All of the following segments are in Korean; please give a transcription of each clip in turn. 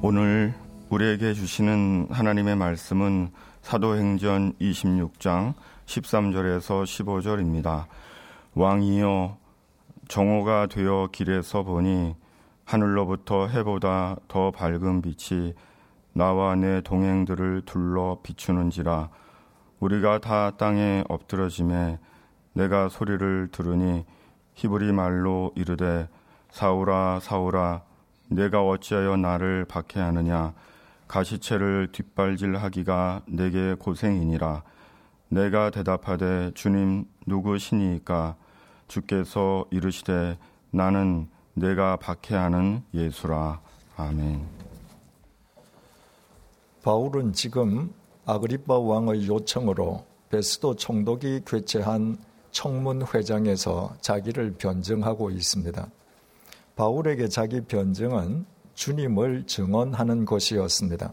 오늘 우리에게 주시는 하나님의 말씀은 사도행전 26장 13절에서 15절입니다. 왕이여 정오가 되어 길에서 보니 하늘로부터 해보다 더 밝은 빛이 나와 내 동행들을 둘러 비추는지라 우리가 다 땅에 엎드러짐에 내가 소리를 들으니 히브리 말로 이르되 사우라 사우라 내가 어찌하여 나를 박해하느냐 가시채를 뒷발질하기가 내게 고생이니라 내가 대답하되 주님 누구시니까 주께서 이르시되 나는 내가 박해하는 예수라 아멘. 바울은 지금 아그리파 왕의 요청으로 베스도 총독이 개최한 청문회장에서 자기를 변증하고 있습니다. 바울에게 자기 변증은 주님을 증언하는 것이었습니다.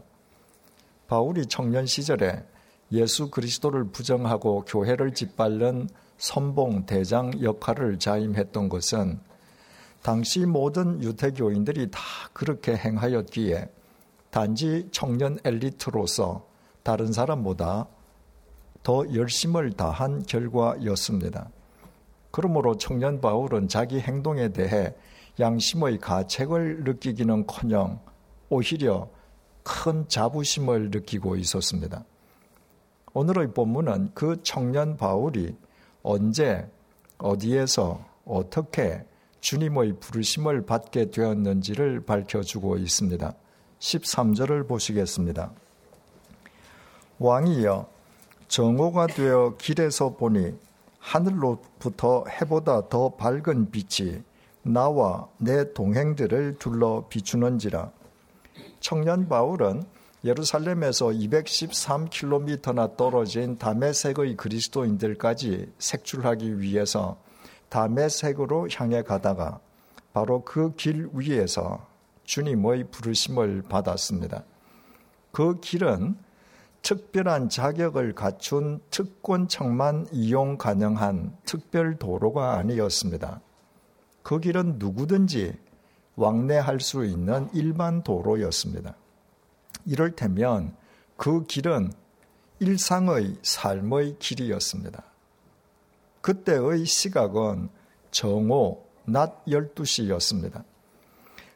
바울이 청년 시절에 예수 그리스도를 부정하고 교회를 짓밟는 선봉 대장 역할을 자임했던 것은 당시 모든 유태교인들이 다 그렇게 행하였기에 단지 청년 엘리트로서 다른 사람보다 더 열심을 다한 결과였습니다. 그러므로 청년 바울은 자기 행동에 대해 양심의 가책을 느끼기는 커녕 오히려 큰 자부심을 느끼고 있었습니다. 오늘의 본문은 그 청년 바울이 언제, 어디에서, 어떻게 주님의 부르심을 받게 되었는지를 밝혀주고 있습니다. 13절을 보시겠습니다. 왕이여, 정오가 되어 길에서 보니 하늘로부터 해보다 더 밝은 빛이 나와 내 동행들을 둘러 비추는지라. 청년 바울은 예루살렘에서 213km나 떨어진 다메섹의 그리스도인들까지 색출하기 위해서 다메섹으로 향해 가다가 바로 그 길 위에서 주님의 부르심을 받았습니다. 그 길은 특별한 자격을 갖춘 특권청만 이용 가능한 특별 도로가 아니었습니다. 그 길은 누구든지 왕래할 수 있는 일반 도로였습니다. 이럴테면 그 길은 일상의 삶의 길이었습니다. 그때의 시각은 정오 낮 12시였습니다.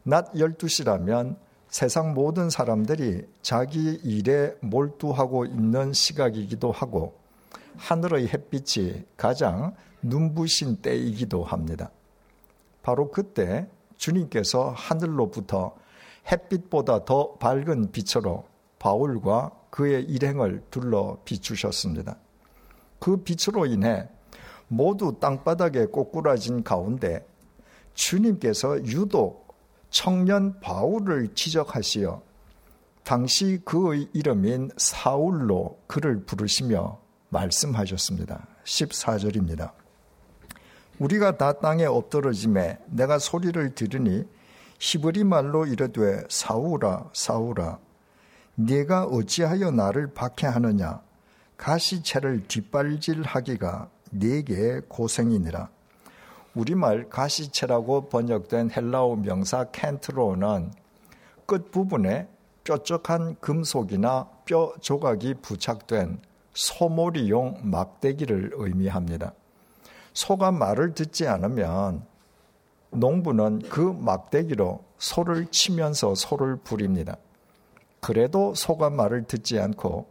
낮 12시라면 세상 모든 사람들이 자기 일에 몰두하고 있는 시각이기도 하고 하늘의 햇빛이 가장 눈부신 때이기도 합니다. 바로 그때 주님께서 하늘로부터 햇빛보다 더 밝은 빛으로 바울과 그의 일행을 둘러 비추셨습니다. 그 빛으로 인해 모두 땅바닥에 꼬꾸라진 가운데 주님께서 유독 청년 바울을 지적하시어 당시 그의 이름인 사울로 그를 부르시며 말씀하셨습니다. 14절입니다. 우리가 다 땅에 엎드러짐에 내가 소리를 들으니 히브리 말로 이르되 사우라 사우라 네가 어찌하여 나를 박해하느냐 가시채를 뒷발질하기가 네게 고생이니라 우리말 가시채라고 번역된 헬라어 명사 캔트로는 끝부분에 뾰족한 금속이나 뼈 조각이 부착된 소몰이용 막대기를 의미합니다. 소가 말을 듣지 않으면 농부는 그 막대기로 소를 치면서 소를 부립니다. 그래도 소가 말을 듣지 않고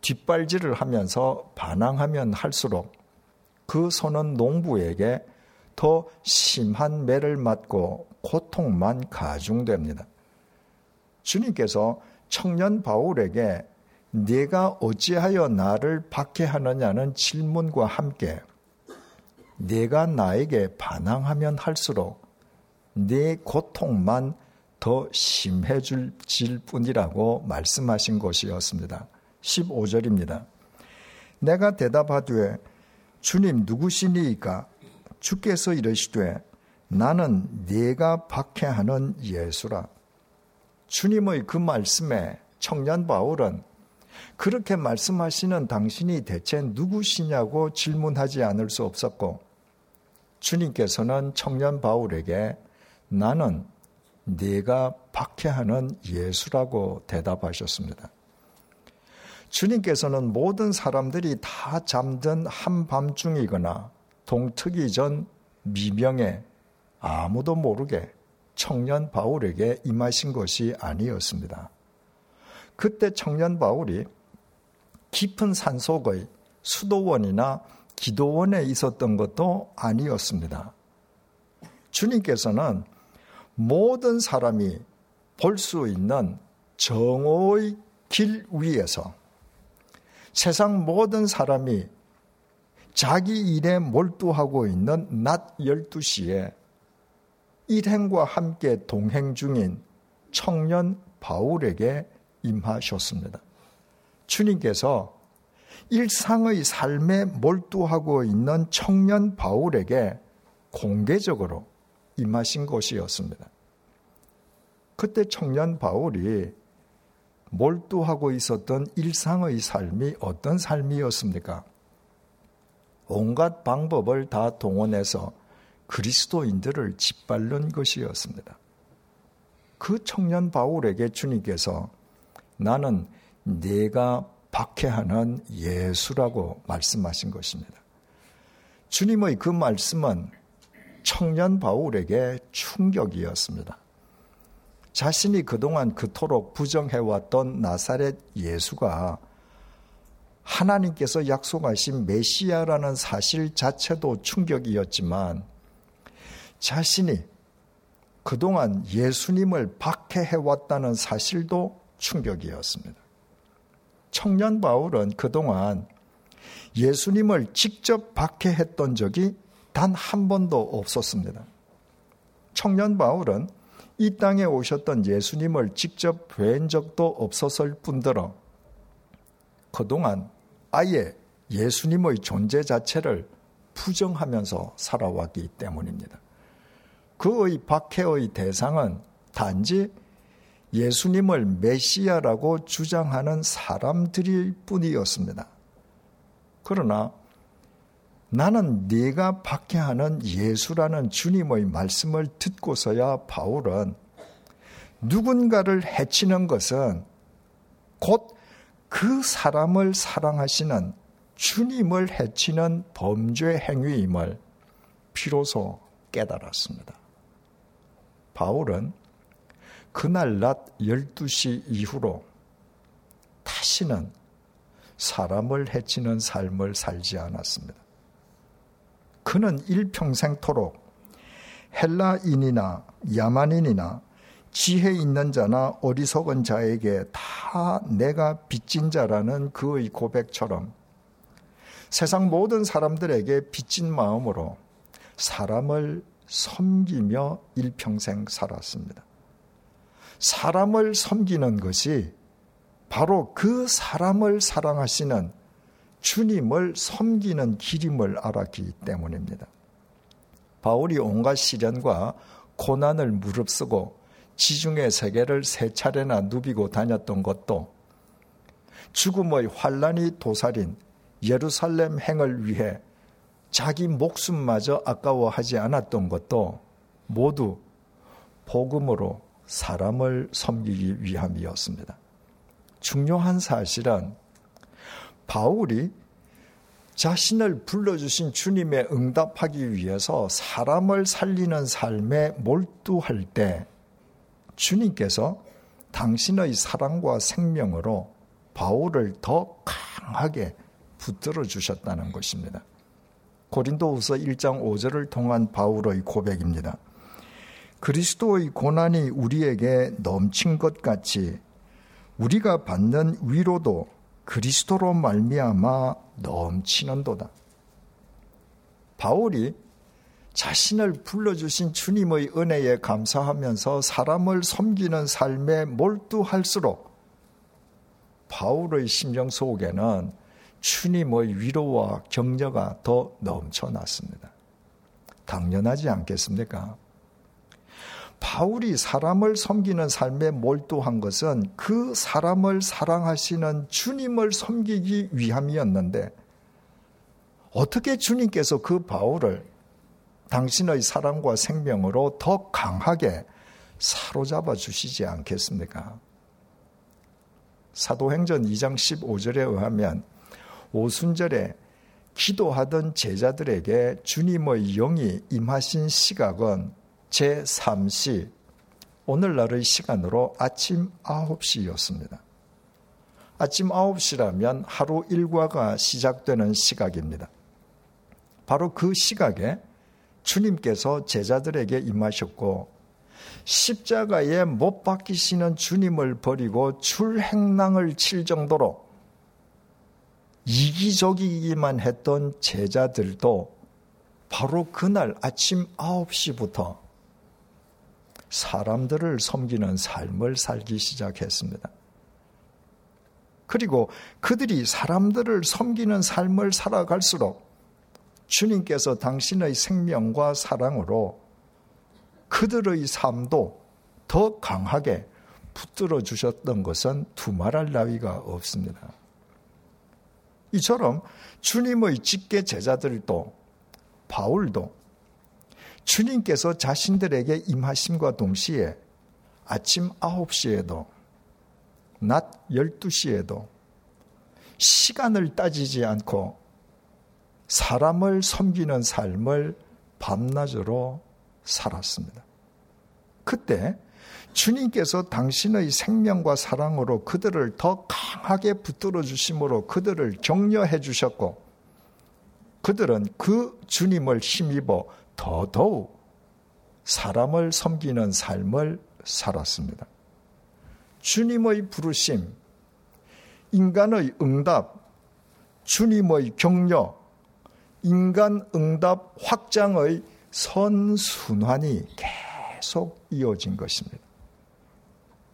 뒷발질을 하면서 반항하면 할수록 그 소는 농부에게 더 심한 매를 맞고 고통만 가중됩니다. 주님께서 청년 바울에게 네가 어찌하여 나를 박해하느냐는 질문과 함께 내가 나에게 반항하면 할수록 내 고통만 더 심해질 뿐이라고 말씀하신 것이었습니다. 15절입니다. 내가 대답하되 주님 누구시니까 주께서 이르시되 나는 네가 박해하는 예수라. 주님의 그 말씀에 청년 바울은 그렇게 말씀하시는 당신이 대체 누구시냐고 질문하지 않을 수 없었고 주님께서는 청년 바울에게 나는 네가 박해하는 예수라고 대답하셨습니다. 주님께서는 모든 사람들이 다 잠든 한밤중이거나 동트기 전 미명에 아무도 모르게 청년 바울에게 임하신 것이 아니었습니다. 그때 청년 바울이 깊은 산속의 수도원이나 기도원에 있었던 것도 아니었습니다. 주님께서는 모든 사람이 볼 수 있는 정오의 길 위에서 세상 모든 사람이 자기 일에 몰두하고 있는 낮 12시에 일행과 함께 동행 중인 청년 바울에게 임하셨습니다. 주님께서 일상의 삶에 몰두하고 있는 청년 바울에게 공개적으로 임하신 것이었습니다. 그때 청년 바울이 몰두하고 있었던 일상의 삶이 어떤 삶이었습니까? 온갖 방법을 다 동원해서 그리스도인들을 짓밟는 것이었습니다. 그 청년 바울에게 주님께서 나는 내가 박해하는 예수라고 말씀하신 것입니다. 주님의 그 말씀은 청년 바울에게 충격이었습니다. 자신이 그동안 그토록 부정해왔던 나사렛 예수가 하나님께서 약속하신 메시아라는 사실 자체도 충격이었지만 자신이 그동안 예수님을 박해해왔다는 사실도 충격이었습니다. 청년 바울은 그동안 예수님을 직접 박해했던 적이 단 한 번도 없었습니다. 청년 바울은 이 땅에 오셨던 예수님을 직접 뵌 적도 없었을 뿐더러 그동안 아예 예수님의 존재 자체를 부정하면서 살아왔기 때문입니다. 그의 박해의 대상은 단지 예수님을 메시아라고 주장하는 사람들일 뿐이었습니다. 그러나 나는 네가 박해하는 예수라는 주님의 말씀을 듣고서야 바울은 누군가를 해치는 것은 곧 그 사람을 사랑하시는 주님을 해치는 범죄 행위임을 비로소 깨달았습니다. 바울은 그날 낮 12시 이후로 다시는 사람을 해치는 삶을 살지 않았습니다. 그는 일평생토록 헬라인이나 야만인이나 지혜 있는 자나 어리석은 자에게 다 내가 빚진 자라는 그의 고백처럼 세상 모든 사람들에게 빚진 마음으로 사람을 섬기며 일평생 살았습니다. 사람을 섬기는 것이 바로 그 사람을 사랑하시는 주님을 섬기는 길임을 알았기 때문입니다. 바울이 온갖 시련과 고난을 무릅쓰고 지중해 세계를 세 차례나 누비고 다녔던 것도 죽음의 환란이 도살인 예루살렘 행을 위해 자기 목숨마저 아까워하지 않았던 것도 모두 복음으로 사람을 섬기기 위함이었습니다. 중요한 사실은 바울이 자신을 불러주신 주님의 응답하기 위해서 사람을 살리는 삶에 몰두할 때 주님께서 당신의 사랑과 생명으로 바울을 더 강하게 붙들어 주셨다는 것입니다. 고린도후서 1장 5절을 통한 바울의 고백입니다. 그리스도의 고난이 우리에게 넘친 것 같이 우리가 받는 위로도 그리스도로 말미암아 넘치는도다. 바울이 자신을 불러주신 주님의 은혜에 감사하면서 사람을 섬기는 삶에 몰두할수록 바울의 심령 속에는 주님의 위로와 격려가 더 넘쳐났습니다. 당연하지 않겠습니까? 바울이 사람을 섬기는 삶에 몰두한 것은 그 사람을 사랑하시는 주님을 섬기기 위함이었는데 어떻게 주님께서 그 바울을 당신의 사랑과 생명으로 더 강하게 사로잡아 주시지 않겠습니까? 사도행전 2장 15절에 의하면 오순절에 기도하던 제자들에게 주님의 영이 임하신 시각은 제3시, 오늘날의 시간으로 아침 9시였습니다. 아침 9시라면 하루 일과가 시작되는 시각입니다. 바로 그 시각에 주님께서 제자들에게 임하셨고 십자가에 못 박히시는 주님을 버리고 출행랑을 칠 정도로 이기적이기만 했던 제자들도 바로 그날 아침 9시부터 사람들을 섬기는 삶을 살기 시작했습니다. 그리고 그들이 사람들을 섬기는 삶을 살아갈수록 주님께서 당신의 생명과 사랑으로 그들의 삶도 더 강하게 붙들어 주셨던 것은 두말할 나위가 없습니다. 이처럼 주님의 직계 제자들도 바울도 주님께서 자신들에게 임하심과 동시에 아침 9시에도 낮 12시에도 시간을 따지지 않고 사람을 섬기는 삶을 밤낮으로 살았습니다. 그때 주님께서 당신의 생명과 사랑으로 그들을 더 강하게 붙들어 주심으로 그들을 격려해 주셨고 그들은 그 주님을 힘입어 더더욱 사람을 섬기는 삶을 살았습니다. 주님의 부르심, 인간의 응답, 주님의 격려, 인간 응답 확장의 선순환이 계속 이어진 것입니다.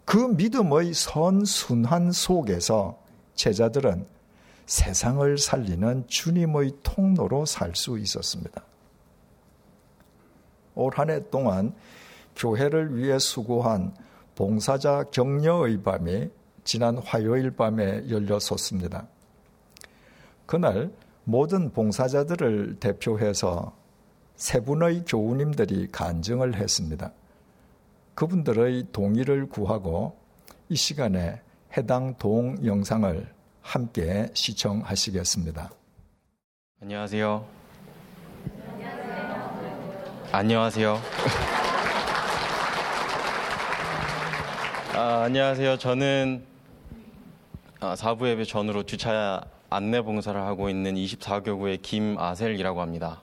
그 믿음의 선순환 속에서 제자들은 세상을 살리는 주님의 통로로 살 수 있었습니다. 올 한 해 동안 교회를 위해 수고한 봉사자 격려의 밤이 지난 화요일 밤에 열려섰습니다. 그날 모든 봉사자들을 대표해서 세 분의 교우님들이 간증을 했습니다. 그분들의 동의를 구하고 이 시간에 해당 동 영상을 함께 시청하시겠습니다. 안녕하세요. 안녕하세요. 아, 안녕하세요. 저는 아, 사부 예배 전으로 주차 안내 봉사를 하고 있는 24교구의 김아셀이라고 합니다.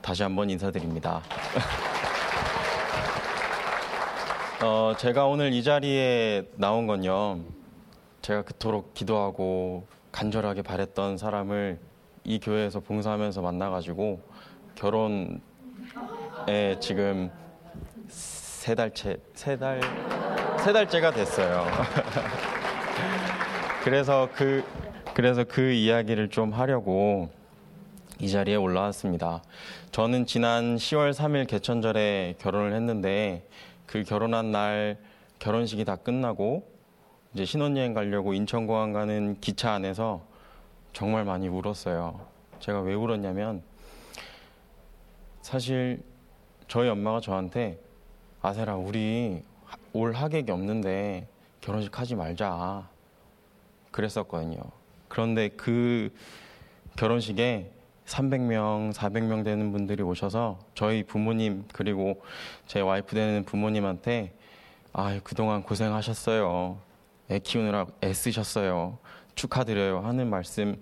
다시 한번 인사드립니다. 어, 제가 오늘 이 자리에 나온 건요. 제가 그토록 기도하고 간절하게 바랬던 사람을 이 교회에서 봉사하면서 만나가지고 결혼 에 지금 세 달째, 세 달, 세 달째가 됐어요. 그래서 그, 그래서 그 이야기를 좀 하려고 이 자리에 올라왔습니다. 저는 지난 10월 3일 개천절에 결혼을 했는데 그 결혼한 날 결혼식이 다 끝나고 이제 신혼여행 가려고 인천공항 가는 기차 안에서 정말 많이 울었어요. 제가 왜 울었냐면 사실 저희 엄마가 저한테 아세라 우리 올 하객이 없는데 결혼식 하지 말자 그랬었거든요. 그런데 그 결혼식에 300명, 400명 되는 분들이 오셔서 저희 부모님 그리고 제 와이프 되는 부모님한테 아, 그동안 고생하셨어요. 애 키우느라 애쓰셨어요. 축하드려요. 하는 말씀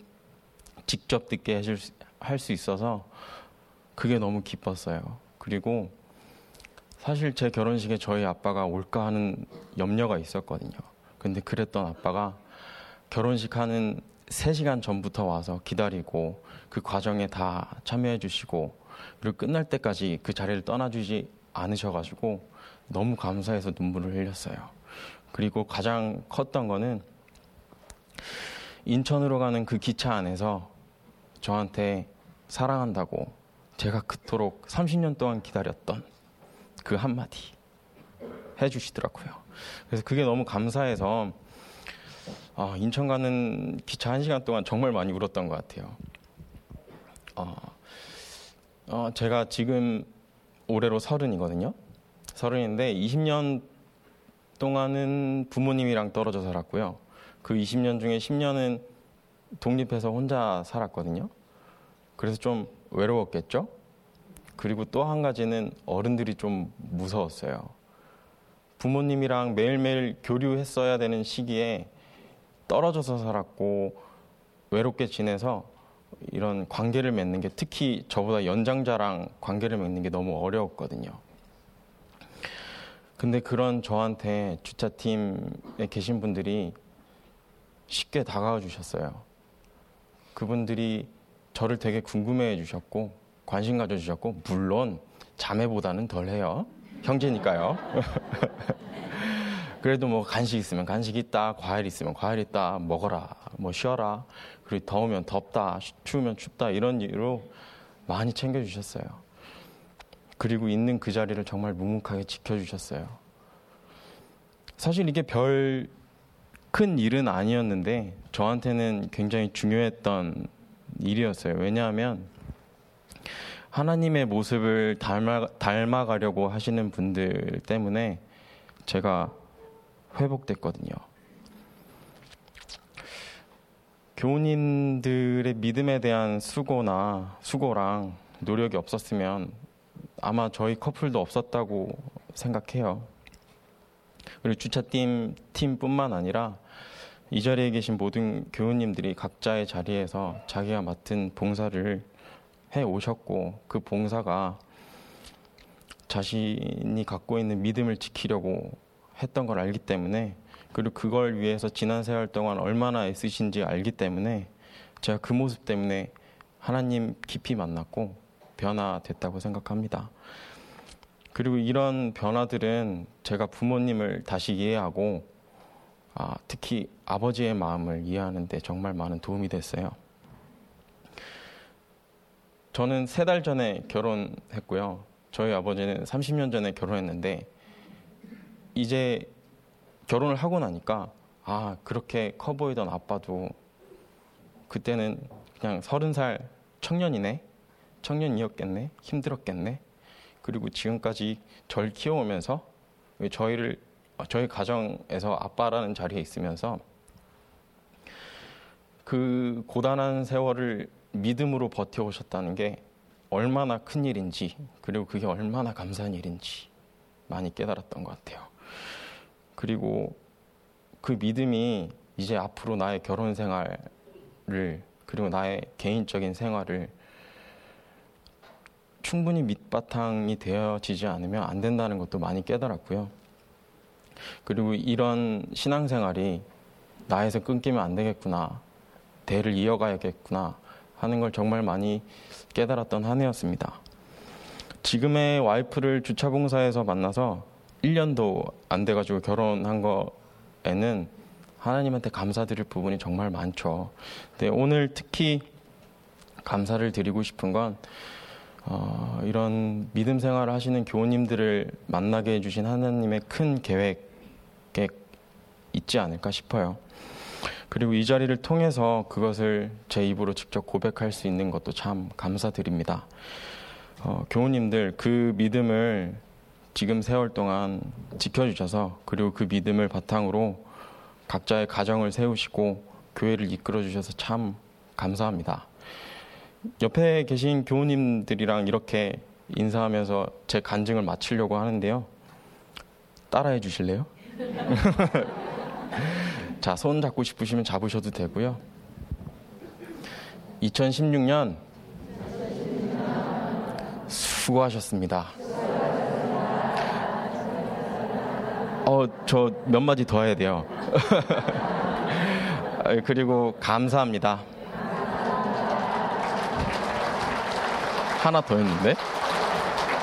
직접 듣게 할 수 있어서 그게 너무 기뻤어요. 그리고 사실 제 결혼식에 저희 아빠가 올까 하는 염려가 있었거든요. 근데 그랬던 아빠가 결혼식 하는 3시간 전부터 와서 기다리고 그 과정에 다 참여해 주시고 그리고 끝날 때까지 그 자리를 떠나주지 않으셔가지고 너무 감사해서 눈물을 흘렸어요. 그리고 가장 컸던 거는 인천으로 가는 그 기차 안에서 저한테 사랑한다고 제가 그토록 30년 동안 기다렸던 그 한마디 해주시더라고요. 그래서 그게 너무 감사해서 어, 인천 가는 기차 한 시간 동안 정말 많이 울었던 것 같아요. 어, 어, 제가 지금 올해로 서른이거든요. 서른인데 20년 동안은 부모님이랑 떨어져 살았고요. 그 20년 중에 10년은 독립해서 혼자 살았거든요. 그래서 좀 외로웠겠죠? 그리고 또 한 가지는 어른들이 좀 무서웠어요. 부모님이랑 매일매일 교류했어야 되는 시기에 떨어져서 살았고 외롭게 지내서 이런 관계를 맺는 게 특히 저보다 연장자랑 관계를 맺는 게 너무 어려웠거든요. 근데 그런 저한테 주차팀에 계신 분들이 쉽게 다가와 주셨어요. 그분들이 저를 되게 궁금해 주셨고 관심 가져 주셨고 물론 자매보다는 덜해요. 형제니까요. 그래도 뭐 간식 있으면 간식 있다, 과일 있으면 과일 있다, 먹어라, 뭐 쉬어라. 그리고 더우면 덥다, 추우면 춥다 이런 이유로 많이 챙겨주셨어요. 그리고 있는 그 자리를 정말 묵묵하게 지켜주셨어요. 사실 이게 별 큰 일은 아니었는데 저한테는 굉장히 중요했던 일이었어요. 왜냐하면 하나님의 모습을 닮아, 닮아가려고 하시는 분들 때문에 제가 회복됐거든요. 교우님들의 믿음에 대한 수고나 수고랑 노력이 없었으면 아마 저희 커플도 없었다고 생각해요. 그리고 주차팀 팀뿐만 아니라 이 자리에 계신 모든 교우님들이 각자의 자리에서 자기가 맡은 봉사를 해 오셨고 그 봉사가 자신이 갖고 있는 믿음을 지키려고 했던 걸 알기 때문에 그리고 그걸 위해서 지난 세월 동안 얼마나 애쓰신지 알기 때문에 제가 그 모습 때문에 하나님 깊이 만났고 변화됐다고 생각합니다. 그리고 이런 변화들은 제가 부모님을 다시 이해하고 아, 특히 아버지의 마음을 이해하는데 정말 많은 도움이 됐어요. 저는 세 달 전에 결혼했고요. 저희 아버지는 30년 전에 결혼했는데 이제 결혼을 하고 나니까 아 그렇게 커 보이던 아빠도 그때는 그냥 서른 살 청년이네 청년이었겠네 힘들었겠네 그리고 지금까지 절 키워오면서 저희를 저희 가정에서 아빠라는 자리에 있으면서 그 고단한 세월을 믿음으로 버텨오셨다는 게 얼마나 큰 일인지 그리고 그게 얼마나 감사한 일인지 많이 깨달았던 것 같아요. 그리고 그 믿음이 이제 앞으로 나의 결혼 생활을 그리고 나의 개인적인 생활을 충분히 밑바탕이 되어지지 않으면 안 된다는 것도 많이 깨달았고요. 그리고 이런 신앙생활이 나에서 끊기면 안 되겠구나, 대를 이어가야겠구나 하는 걸 정말 많이 깨달았던 한 해였습니다. 지금의 와이프를 주차봉사에서 만나서 1년도 안 돼가지고 결혼한 거에는 하나님한테 감사드릴 부분이 정말 많죠. 근데 오늘 특히 감사를 드리고 싶은 건 어, 이런 믿음 생활을 하시는 교우님들을 만나게 해주신 하나님의 큰 계획 에 있지 않을까 싶어요. 그리고 이 자리를 통해서 그것을 제 입으로 직접 고백할 수 있는 것도 참 감사드립니다. 어, 교우님들 그 믿음을 지금 세월 동안 지켜주셔서 그리고 그 믿음을 바탕으로 각자의 가정을 세우시고 교회를 이끌어 주셔서 참 감사합니다. 옆에 계신 교우님들이랑 이렇게 인사하면서 제 간증을 마치려고 하는데요. 따라해 주실래요? 자, 손 잡고 싶으시면 잡으셔도 되고요. 2016년 수고하셨습니다. 어, 저 몇 마디 더 해야 돼요. 그리고 감사합니다. 하나 더 했는데?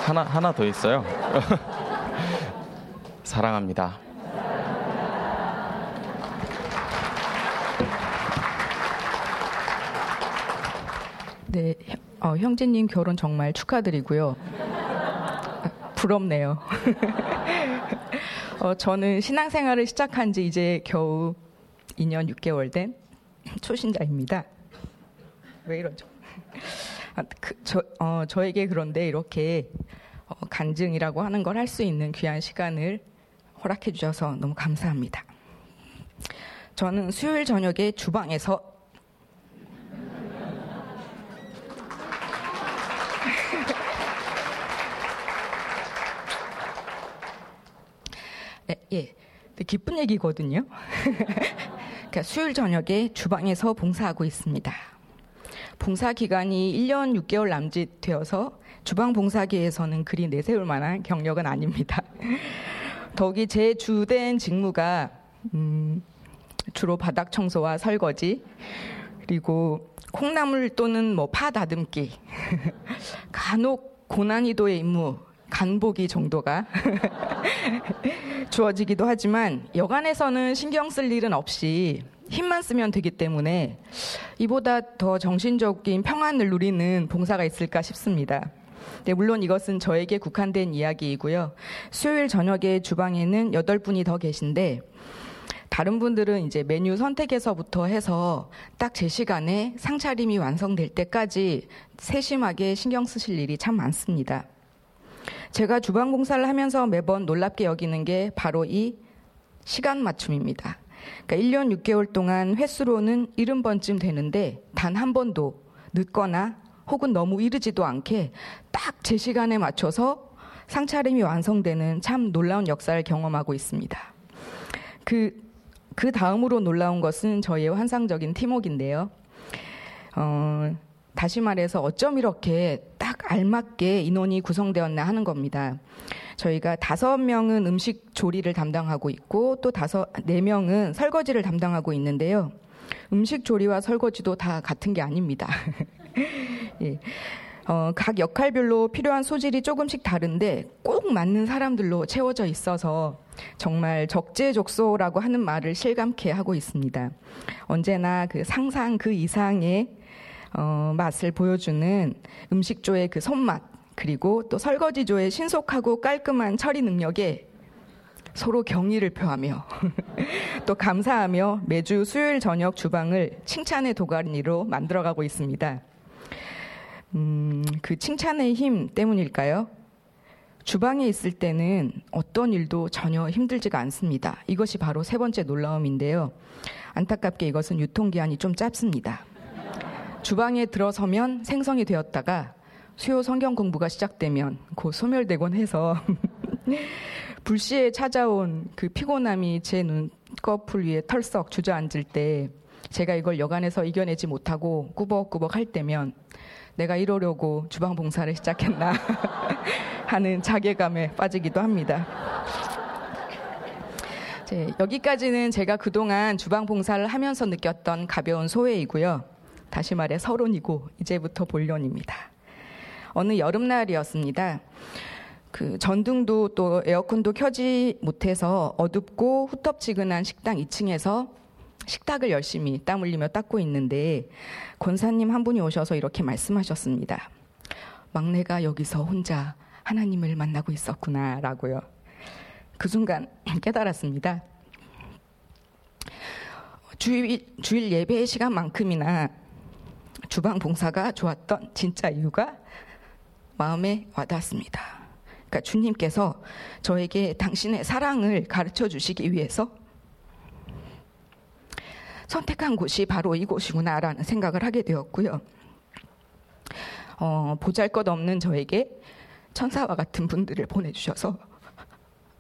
하나, 하나 더 있어요. 사랑합니다. 네, 어, 형제님 결혼 정말 축하드리고요. 부럽네요. 어, 저는 신앙생활을 시작한 지 이제 겨우 2년 6개월 된 초신자입니다. 왜 이러죠? 아, 그, 저, 어, 저에게 그런데 이렇게 어, 간증이라고 하는 걸 할 수 있는 귀한 시간을 허락해 주셔서 너무 감사합니다. 저는 수요일 저녁에 주방에서 예, 예. 기쁜 얘기거든요. 그러니까 수요일 저녁에 주방에서 봉사하고 있습니다. 봉사 기간이 1년 6개월 남짓 되어서 주방 봉사계에서는 그리 내세울 만한 경력은 아닙니다. 더욱이 제 주된 직무가 음, 주로 바닥 청소와 설거지 그리고 콩나물 또는 뭐 파 다듬기 간혹 고난이도의 임무 간보기 정도가 주어지기도 하지만 여간에서는 신경 쓸 일은 없이 힘만 쓰면 되기 때문에 이보다 더 정신적인 평안을 누리는 봉사가 있을까 싶습니다. 네, 물론 이것은 저에게 국한된 이야기이고요. 수요일 저녁에 주방에는 8분이 더 계신데 다른 분들은 이제 메뉴 선택에서부터 해서 딱 제 시간에 상차림이 완성될 때까지 세심하게 신경 쓰실 일이 참 많습니다. 제가 주방 공사를 하면서 매번 놀랍게 여기는 게 바로 이 시간 맞춤입니다. 그러니까 1년 6개월 동안 횟수로는 70번쯤 되는데 단 한 번도 늦거나 혹은 너무 이르지도 않게 딱 제 시간에 맞춰서 상차림이 완성되는 참 놀라운 역사를 경험하고 있습니다. 그, 그 다음으로 놀라운 것은 저희의 환상적인 팀웍인데요. 어, 다시 말해서 어쩜 이렇게 딱 알맞게 인원이 구성되었나 하는 겁니다. 저희가 다섯 명은 음식 조리를 담당하고 있고 또 다섯 네 명은 설거지를 담당하고 있는데요. 음식 조리와 설거지도 다 같은 게 아닙니다. 예. 어, 각 역할별로 필요한 소질이 조금씩 다른데 꼭 맞는 사람들로 채워져 있어서 정말 적재적소라고 하는 말을 실감케 하고 있습니다. 언제나 그 상상 그 이상의 어, 맛을 보여주는 음식조의 그 손맛 그리고 또 설거지조의 신속하고 깔끔한 처리 능력에 서로 경의를 표하며 또 감사하며 매주 수요일 저녁 주방을 칭찬의 도가니로 만들어가고 있습니다. 음, 그 칭찬의 힘 때문일까요? 주방에 있을 때는 어떤 일도 전혀 힘들지가 않습니다. 이것이 바로 세 번째 놀라움인데요. 안타깝게 이것은 유통기한이 좀 짧습니다. 주방에 들어서면 생성이 되었다가 수요 성경 공부가 시작되면 곧 소멸되곤 해서 불시에 찾아온 그 피곤함이 제 눈꺼풀 위에 털썩 주저앉을 때 제가 이걸 여간에서 이겨내지 못하고 꾸벅꾸벅 할 때면 내가 이러려고 주방 봉사를 시작했나 하는 자괴감에 빠지기도 합니다. 네, 여기까지는 제가 그동안 주방 봉사를 하면서 느꼈던 가벼운 소회이고요. 다시 말해 서론이고 이제부터 본론입니다. 어느 여름날이었습니다. 그 전등도 또 에어컨도 켜지 못해서 어둡고 후텁지근한 식당 2층에서 식탁을 열심히 땀 흘리며 닦고 있는데 권사님 한 분이 오셔서 이렇게 말씀하셨습니다. 막내가 여기서 혼자 하나님을 만나고 있었구나 라고요. 그 순간 깨달았습니다. 주일, 주일 예배 시간만큼이나 주방 봉사가 좋았던 진짜 이유가 마음에 와닿았습니다. 그러니까 주님께서 저에게 당신의 사랑을 가르쳐 주시기 위해서 선택한 곳이 바로 이곳이구나라는 생각을 하게 되었고요. 어, 보잘 것 없는 저에게 천사와 같은 분들을 보내주셔서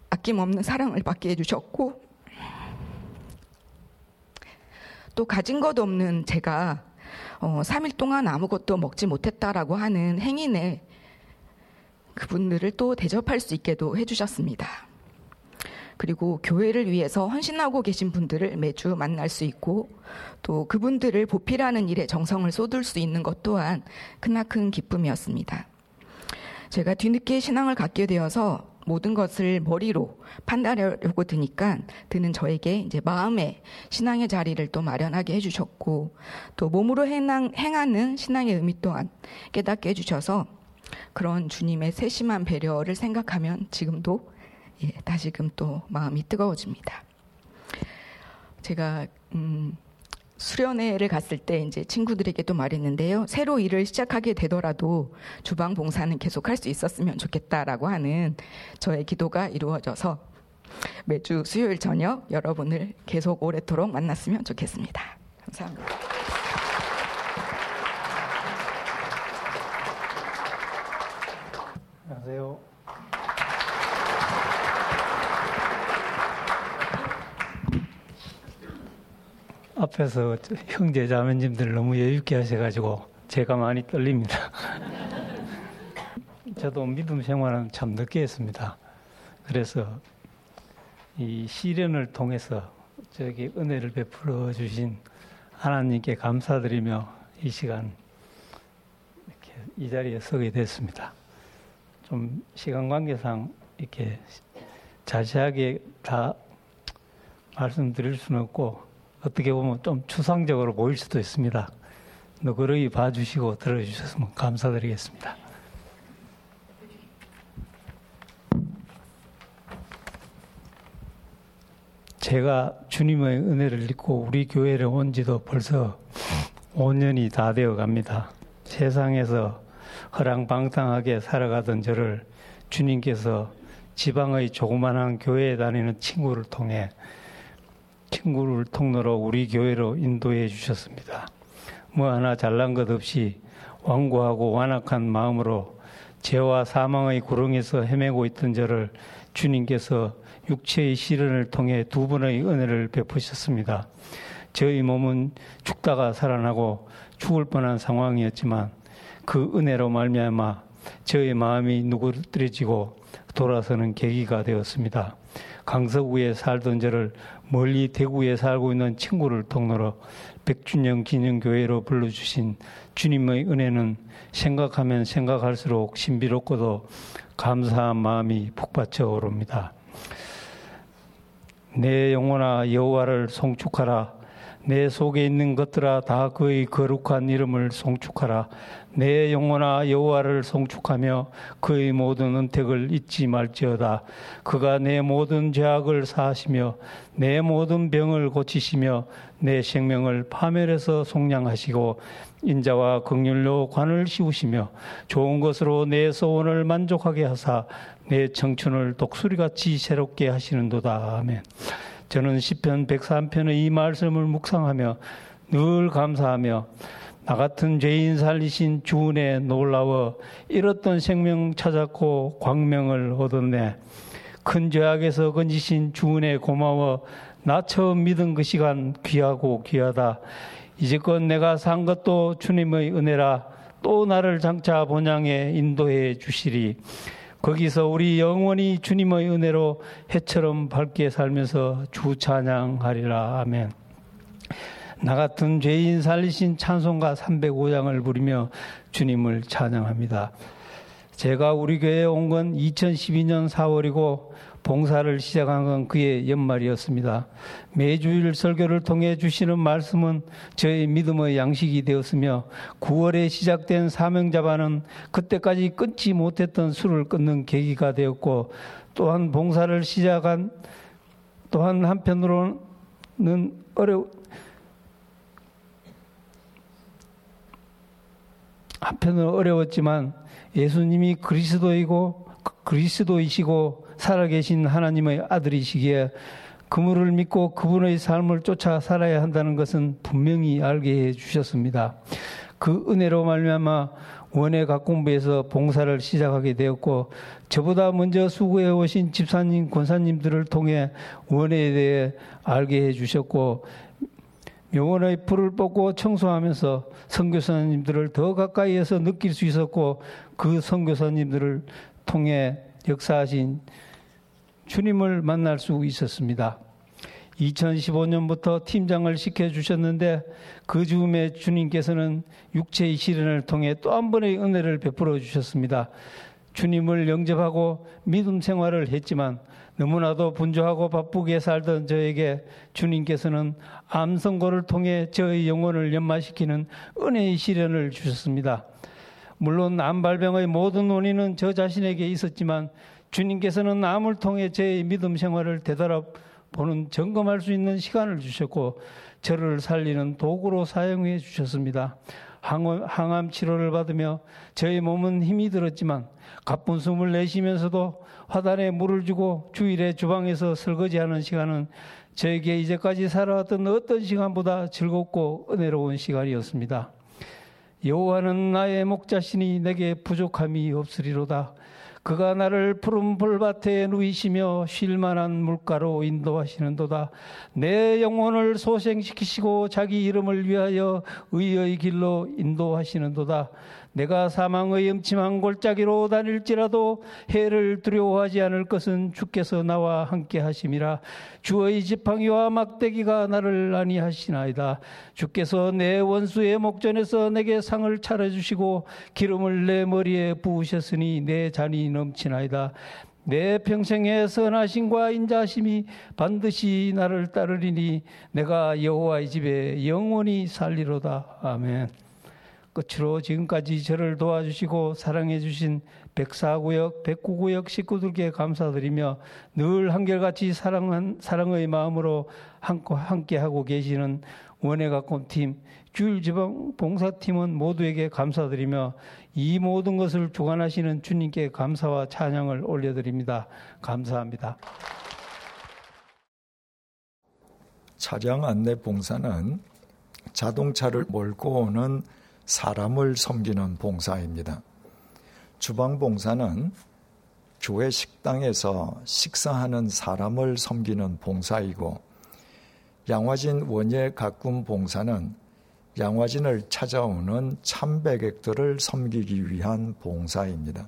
아낌없는 사랑을 받게 해주셨고 또 가진 것 없는 제가 어, 3일 동안 아무것도 먹지 못했다라고 하는 행인의 그분들을 또 대접할 수 있게도 해주셨습니다. 그리고 교회를 위해서 헌신하고 계신 분들을 매주 만날 수 있고 또 그분들을 보필하는 일에 정성을 쏟을 수 있는 것 또한 크나큰 기쁨이었습니다. 제가 뒤늦게 신앙을 갖게 되어서 모든 것을 머리로 판단하려고 드니까 드는 저에게 이제 마음의 신앙의 자리를 또 마련하게 해주셨고 또 몸으로 행한, 행하는 신앙의 의미 또한 깨닫게 해주셔서 그런 주님의 세심한 배려를 생각하면 지금도 예, 다시금 또 마음이 뜨거워집니다. 제가 음, 수련회를 갔을 때 이제 친구들에게도 말했는데요. 새로 일을 시작하게 되더라도 주방 봉사는 계속 할 수 있었으면 좋겠다라고 하는 저의 기도가 이루어져서 매주 수요일 저녁 여러분을 계속 오래도록 만났으면 좋겠습니다. 감사합니다. 안녕하세요. 앞에서 형제 자매님들 너무 여유있게 하셔가지고 제가 많이 떨립니다. 저도 믿음 생활은 참 늦게 했습니다. 그래서 이 시련을 통해서 저에게 은혜를 베풀어 주신 하나님께 감사드리며 이 시간 이렇게 이 자리에 서게 됐습니다. 좀 시간 관계상 이렇게 자세하게 다 말씀드릴 수는 없고 어떻게 보면 좀 추상적으로 보일 수도 있습니다. 너그러이 봐주시고 들어주셨으면 감사드리겠습니다. 제가 주님의 은혜를 입고 우리 교회를 온 지도 벌써 5년이 다 되어 갑니다. 세상에서 허랑방탕하게 살아가던 저를 주님께서 지방의 조그만한 교회에 다니는 친구를 통해 친구를 통로로 우리 교회로 인도해 주셨습니다. 뭐 하나 잘난 것 없이 완고하고 완악한 마음으로 죄와 사망의 구렁에서 헤매고 있던 저를 주님께서 육체의 시련을 통해 두 번의 은혜를 베푸셨습니다. 저희 몸은 죽다가 살아나고 죽을 뻔한 상황이었지만 그 은혜로 말미암아 저의 마음이 누그러뜨려지고 돌아서는 계기가 되었습니다. 강서구에 살던 저를 멀리 대구에 살고 있는 친구를 통로로 백준영 기념교회로 불러주신 주님의 은혜는 생각하면 생각할수록 신비롭고도 감사한 마음이 북받쳐 오릅니다. 내 영혼아 여호와를 송축하라. 내 속에 있는 것들아 다 그의 거룩한 이름을 송축하라. 내 영혼아 여호와를 송축하며 그의 모든 은택을 잊지 말지어다. 그가 내 모든 죄악을 사하시며 내 모든 병을 고치시며 내 생명을 파멸해서 속량하시고 인자와 극률로 관을 씌우시며 좋은 것으로 내 소원을 만족하게 하사 내 청춘을 독수리같이 새롭게 하시는도다. 아멘. 저는 시편 103편의 이 말씀을 묵상하며 늘 감사하며 나 같은 죄인 살리신 주은에 놀라워 잃었던 생명 찾았고 광명을 얻었네. 큰 죄악에서 건지신 주은에 고마워 나 처음 믿은 그 시간 귀하고 귀하다. 이제껏 내가 산 것도 주님의 은혜라 또 나를 장차 본향에 인도해 주시리. 거기서 우리 영원히 주님의 은혜로 해처럼 밝게 살면서 주 찬양하리라. 아멘. 나 같은 죄인 살리신 찬송가 305장을 부르며 주님을 찬양합니다. 제가 우리 교회에 온 건 2012년 4월이고 봉사를 시작한 건 그의 연말이었습니다. 매주일 설교를 통해 주시는 말씀은 저의 믿음의 양식이 되었으며 9월에 시작된 사명자반은 그때까지 끊지 못했던 술을 끊는 계기가 되었고 또한 봉사를 시작한 또한 한편으로는 어려 한편으로 어려웠지만 예수님이 그리스도이고 그리스도이시고 살아계신 하나님의 아들이시기에 그물을 믿고 그분의 삶을 쫓아 살아야 한다는 것은 분명히 알게 해 주셨습니다. 그 은혜로 말미암아 원예 각공부에서 봉사를 시작하게 되었고 저보다 먼저 수고해 오신 집사님, 권사님들을 통해 원예에 대해 알게 해 주셨고 명원의 불을 뽑고 청소하면서 선교사님들을 더 가까이에서 느낄 수 있었고 그 선교사님들을 통해 역사하신 주님을 만날 수 있었습니다. 2015년부터 팀장을 시켜주셨는데 그 즈음에 주님께서는 육체의 시련을 통해 또 한 번의 은혜를 베풀어 주셨습니다. 주님을 영접하고 믿음 생활을 했지만 너무나도 분주하고 바쁘게 살던 저에게 주님께서는 암 선고를 통해 저의 영혼을 연마시키는 은혜의 시련을 주셨습니다. 물론 암 발병의 모든 원인은 저 자신에게 있었지만 주님께서는 암을 통해 제 믿음 생활을 되돌아 보는 점검할 수 있는 시간을 주셨고 저를 살리는 도구로 사용해 주셨습니다. 항암, 항암 치료를 받으며 저의 몸은 힘이 들었지만 가쁜 숨을 내쉬면서도 화단에 물을 주고 주일에 주방에서 설거지하는 시간은 저에게 이제까지 살아왔던 어떤 시간보다 즐겁고 은혜로운 시간이었습니다. 여호와는 나의 목자시니 내게 부족함이 없으리로다. 그가 나를 푸른 불밭에 누이시며 쉴만한 물가로 인도하시는도다. 내 영혼을 소생시키시고 자기 이름을 위하여 의의 길로 인도하시는도다. 내가 사망의 음침한 골짜기로 다닐지라도 해를 두려워하지 않을 것은 주께서 나와 함께 하심이라. 주의 지팡이와 막대기가 나를 안니하시나이다. 주께서 내 원수의 목전에서 내게 상을 차려 주시고 기름을 내 머리에 부으셨으니 내 잔이 넘치나이다. 내 평생의 선하심과 인자심이 반드시 나를 따르리니 내가 여호와의 집에 영원히 살리로다. 아멘. 끝으로 지금까지 저를 도와주시고 사랑해 주신 백사구역, 백구구역 식구들께 감사드리며 늘 한결같이 사랑한, 사랑의 마음으로 함께 하고 계시는 원해가꿈팀, 주일지방 봉사팀은 모두에게 감사드리며 이 모든 것을 주관하시는 주님께 감사와 찬양을 올려드립니다. 감사합니다. 차량 안내 봉사는 자동차를 몰고 오는 사람을 섬기는 봉사입니다. 주방 봉사는 교회 식당에서 식사하는 사람을 섬기는 봉사이고 양화진 원예 가꾼 봉사는 양화진을 찾아오는 참배객들을 섬기기 위한 봉사입니다.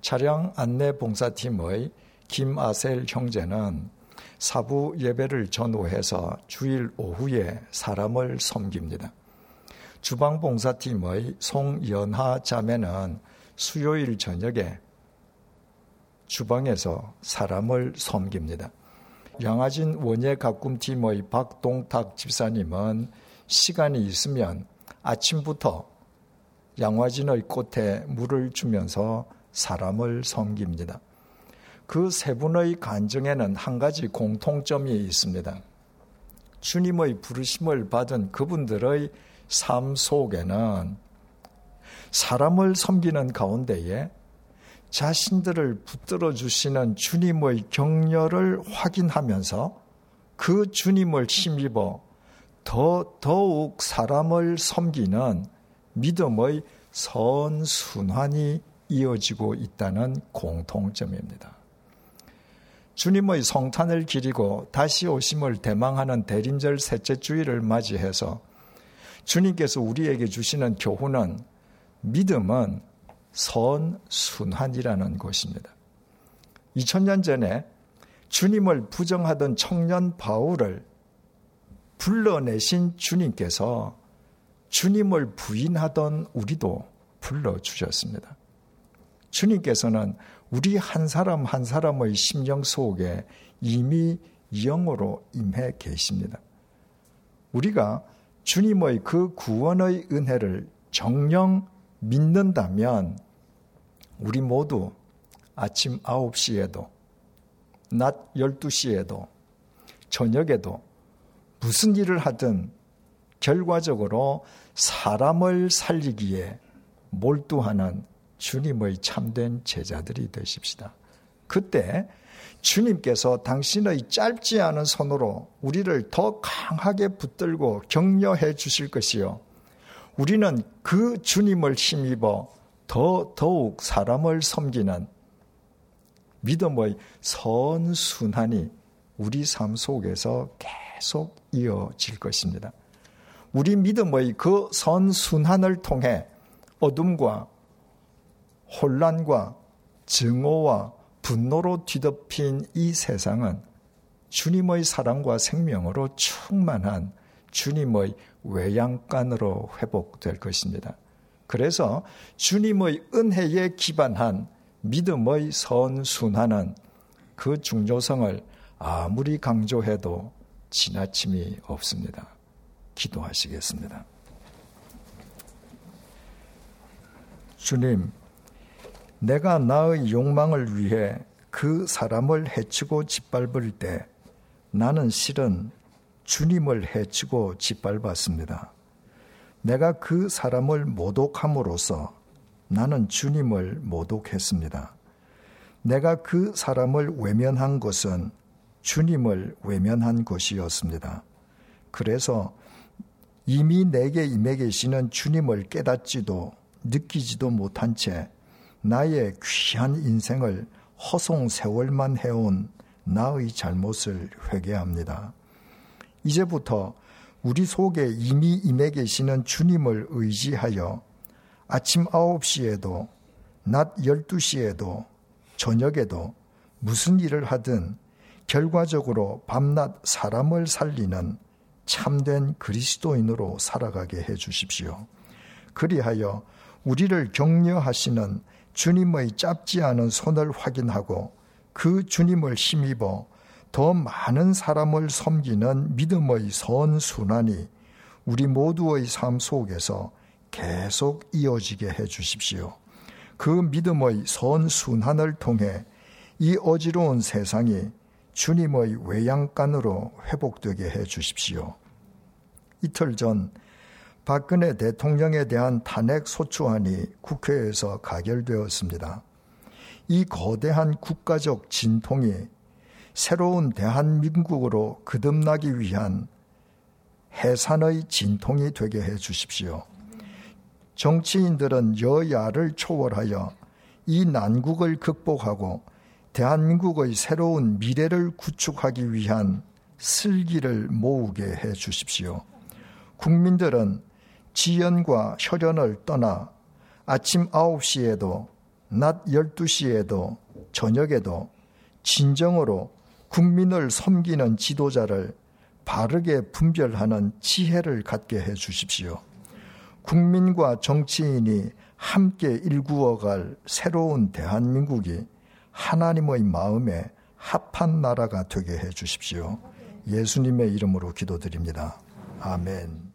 차량 안내 봉사팀의 김아셀 형제는 사부 예배를 전후해서 주일 오후에 사람을 섬깁니다. 주방봉사팀의 송연하 자매는 수요일 저녁에 주방에서 사람을 섬깁니다. 양아진 원예 가꿈팀의 박동탁 집사님은 시간이 있으면 아침부터 양화진의 꽃에 물을 주면서 사람을 섬깁니다. 그 세 분의 간증에는 한 가지 공통점이 있습니다. 주님의 부르심을 받은 그분들의 삶 속에는 사람을 섬기는 가운데에 자신들을 붙들어 주시는 주님의 격려를 확인하면서 그 주님을 힘입어 더 더욱 사람을 섬기는 믿음의 선순환이 이어지고 있다는 공통점입니다. 주님의 성탄을 기리고 다시 오심을 대망하는 대림절 셋째 주일을 맞이해서 주님께서 우리에게 주시는 교훈은 믿음은 선순환이라는 것입니다. 2000년 전에 주님을 부정하던 청년 바울을 불러내신 주님께서 주님을 부인하던 우리도 불러주셨습니다. 주님께서는 우리 한 사람 한 사람의 심령 속에 이미 영으로 임해 계십니다. 우리가 주님의 그 구원의 은혜를 정령 믿는다면 우리 모두 아침 9시에도 낮 12시에도 저녁에도 무슨 일을 하든 결과적으로 사람을 살리기에 몰두하는 주님의 참된 제자들이 되십시다. 그때 주님께서 당신의 짧지 않은 손으로 우리를 더 강하게 붙들고 격려해 주실 것이요. 우리는 그 주님을 힘입어 더 더욱 사람을 섬기는 믿음의 선순환이 우리 삶 속에서 계속 이어질 것입니다. 우리 믿음의 그 선순환을 통해 어둠과 혼란과 증오와 분노로 뒤덮인 이 세상은 주님의 사랑과 생명으로 충만한 주님의 외양간으로 회복될 것입니다. 그래서 주님의 은혜에 기반한 믿음의 선순환은 그 중요성을 아무리 강조해도 지나침이 없습니다. 기도하시겠습니다. 주님, 내가 나의 욕망을 위해 그 사람을 해치고 짓밟을 때 나는 실은 주님을 해치고 짓밟았습니다. 내가 그 사람을 모독함으로써 나는 주님을 모독했습니다. 내가 그 사람을 외면한 것은 주님을 외면한 것이었습니다. 그래서 이미 내게 임해 계시는 주님을 깨닫지도 느끼지도 못한 채 나의 귀한 인생을 허송 세월만 해온 나의 잘못을 회개합니다. 이제부터 우리 속에 이미 임해 계시는 주님을 의지하여 아침 9시에도 낮 12시에도 저녁에도 무슨 일을 하든 결과적으로 밤낮 사람을 살리는 참된 그리스도인으로 살아가게 해 주십시오. 그리하여 우리를 격려하시는 주님의 짧지 않은 손을 확인하고 그 주님을 힘입어 더 많은 사람을 섬기는 믿음의 선순환이 우리 모두의 삶 속에서 계속 이어지게 해 주십시오. 그 믿음의 선순환을 통해 이 어지러운 세상이 주님의 외양간으로 회복되게 해 주십시오. 이틀 전 박근혜 대통령에 대한 탄핵 소추안이 국회에서 가결되었습니다. 이 거대한 국가적 진통이 새로운 대한민국으로 거듭나기 위한 해산의 진통이 되게 해 주십시오. 정치인들은 여야를 초월하여 이 난국을 극복하고 대한민국의 새로운 미래를 구축하기 위한 슬기를 모으게 해 주십시오. 국민들은 지연과 혈연을 떠나 아침 9시에도 낮 12시에도 저녁에도 진정으로 국민을 섬기는 지도자를 바르게 분별하는 지혜를 갖게 해 주십시오. 국민과 정치인이 함께 일구어갈 새로운 대한민국이 하나님의 마음에 합한 나라가 되게 해 주십시오. 예수님의 이름으로 기도드립니다. 아멘.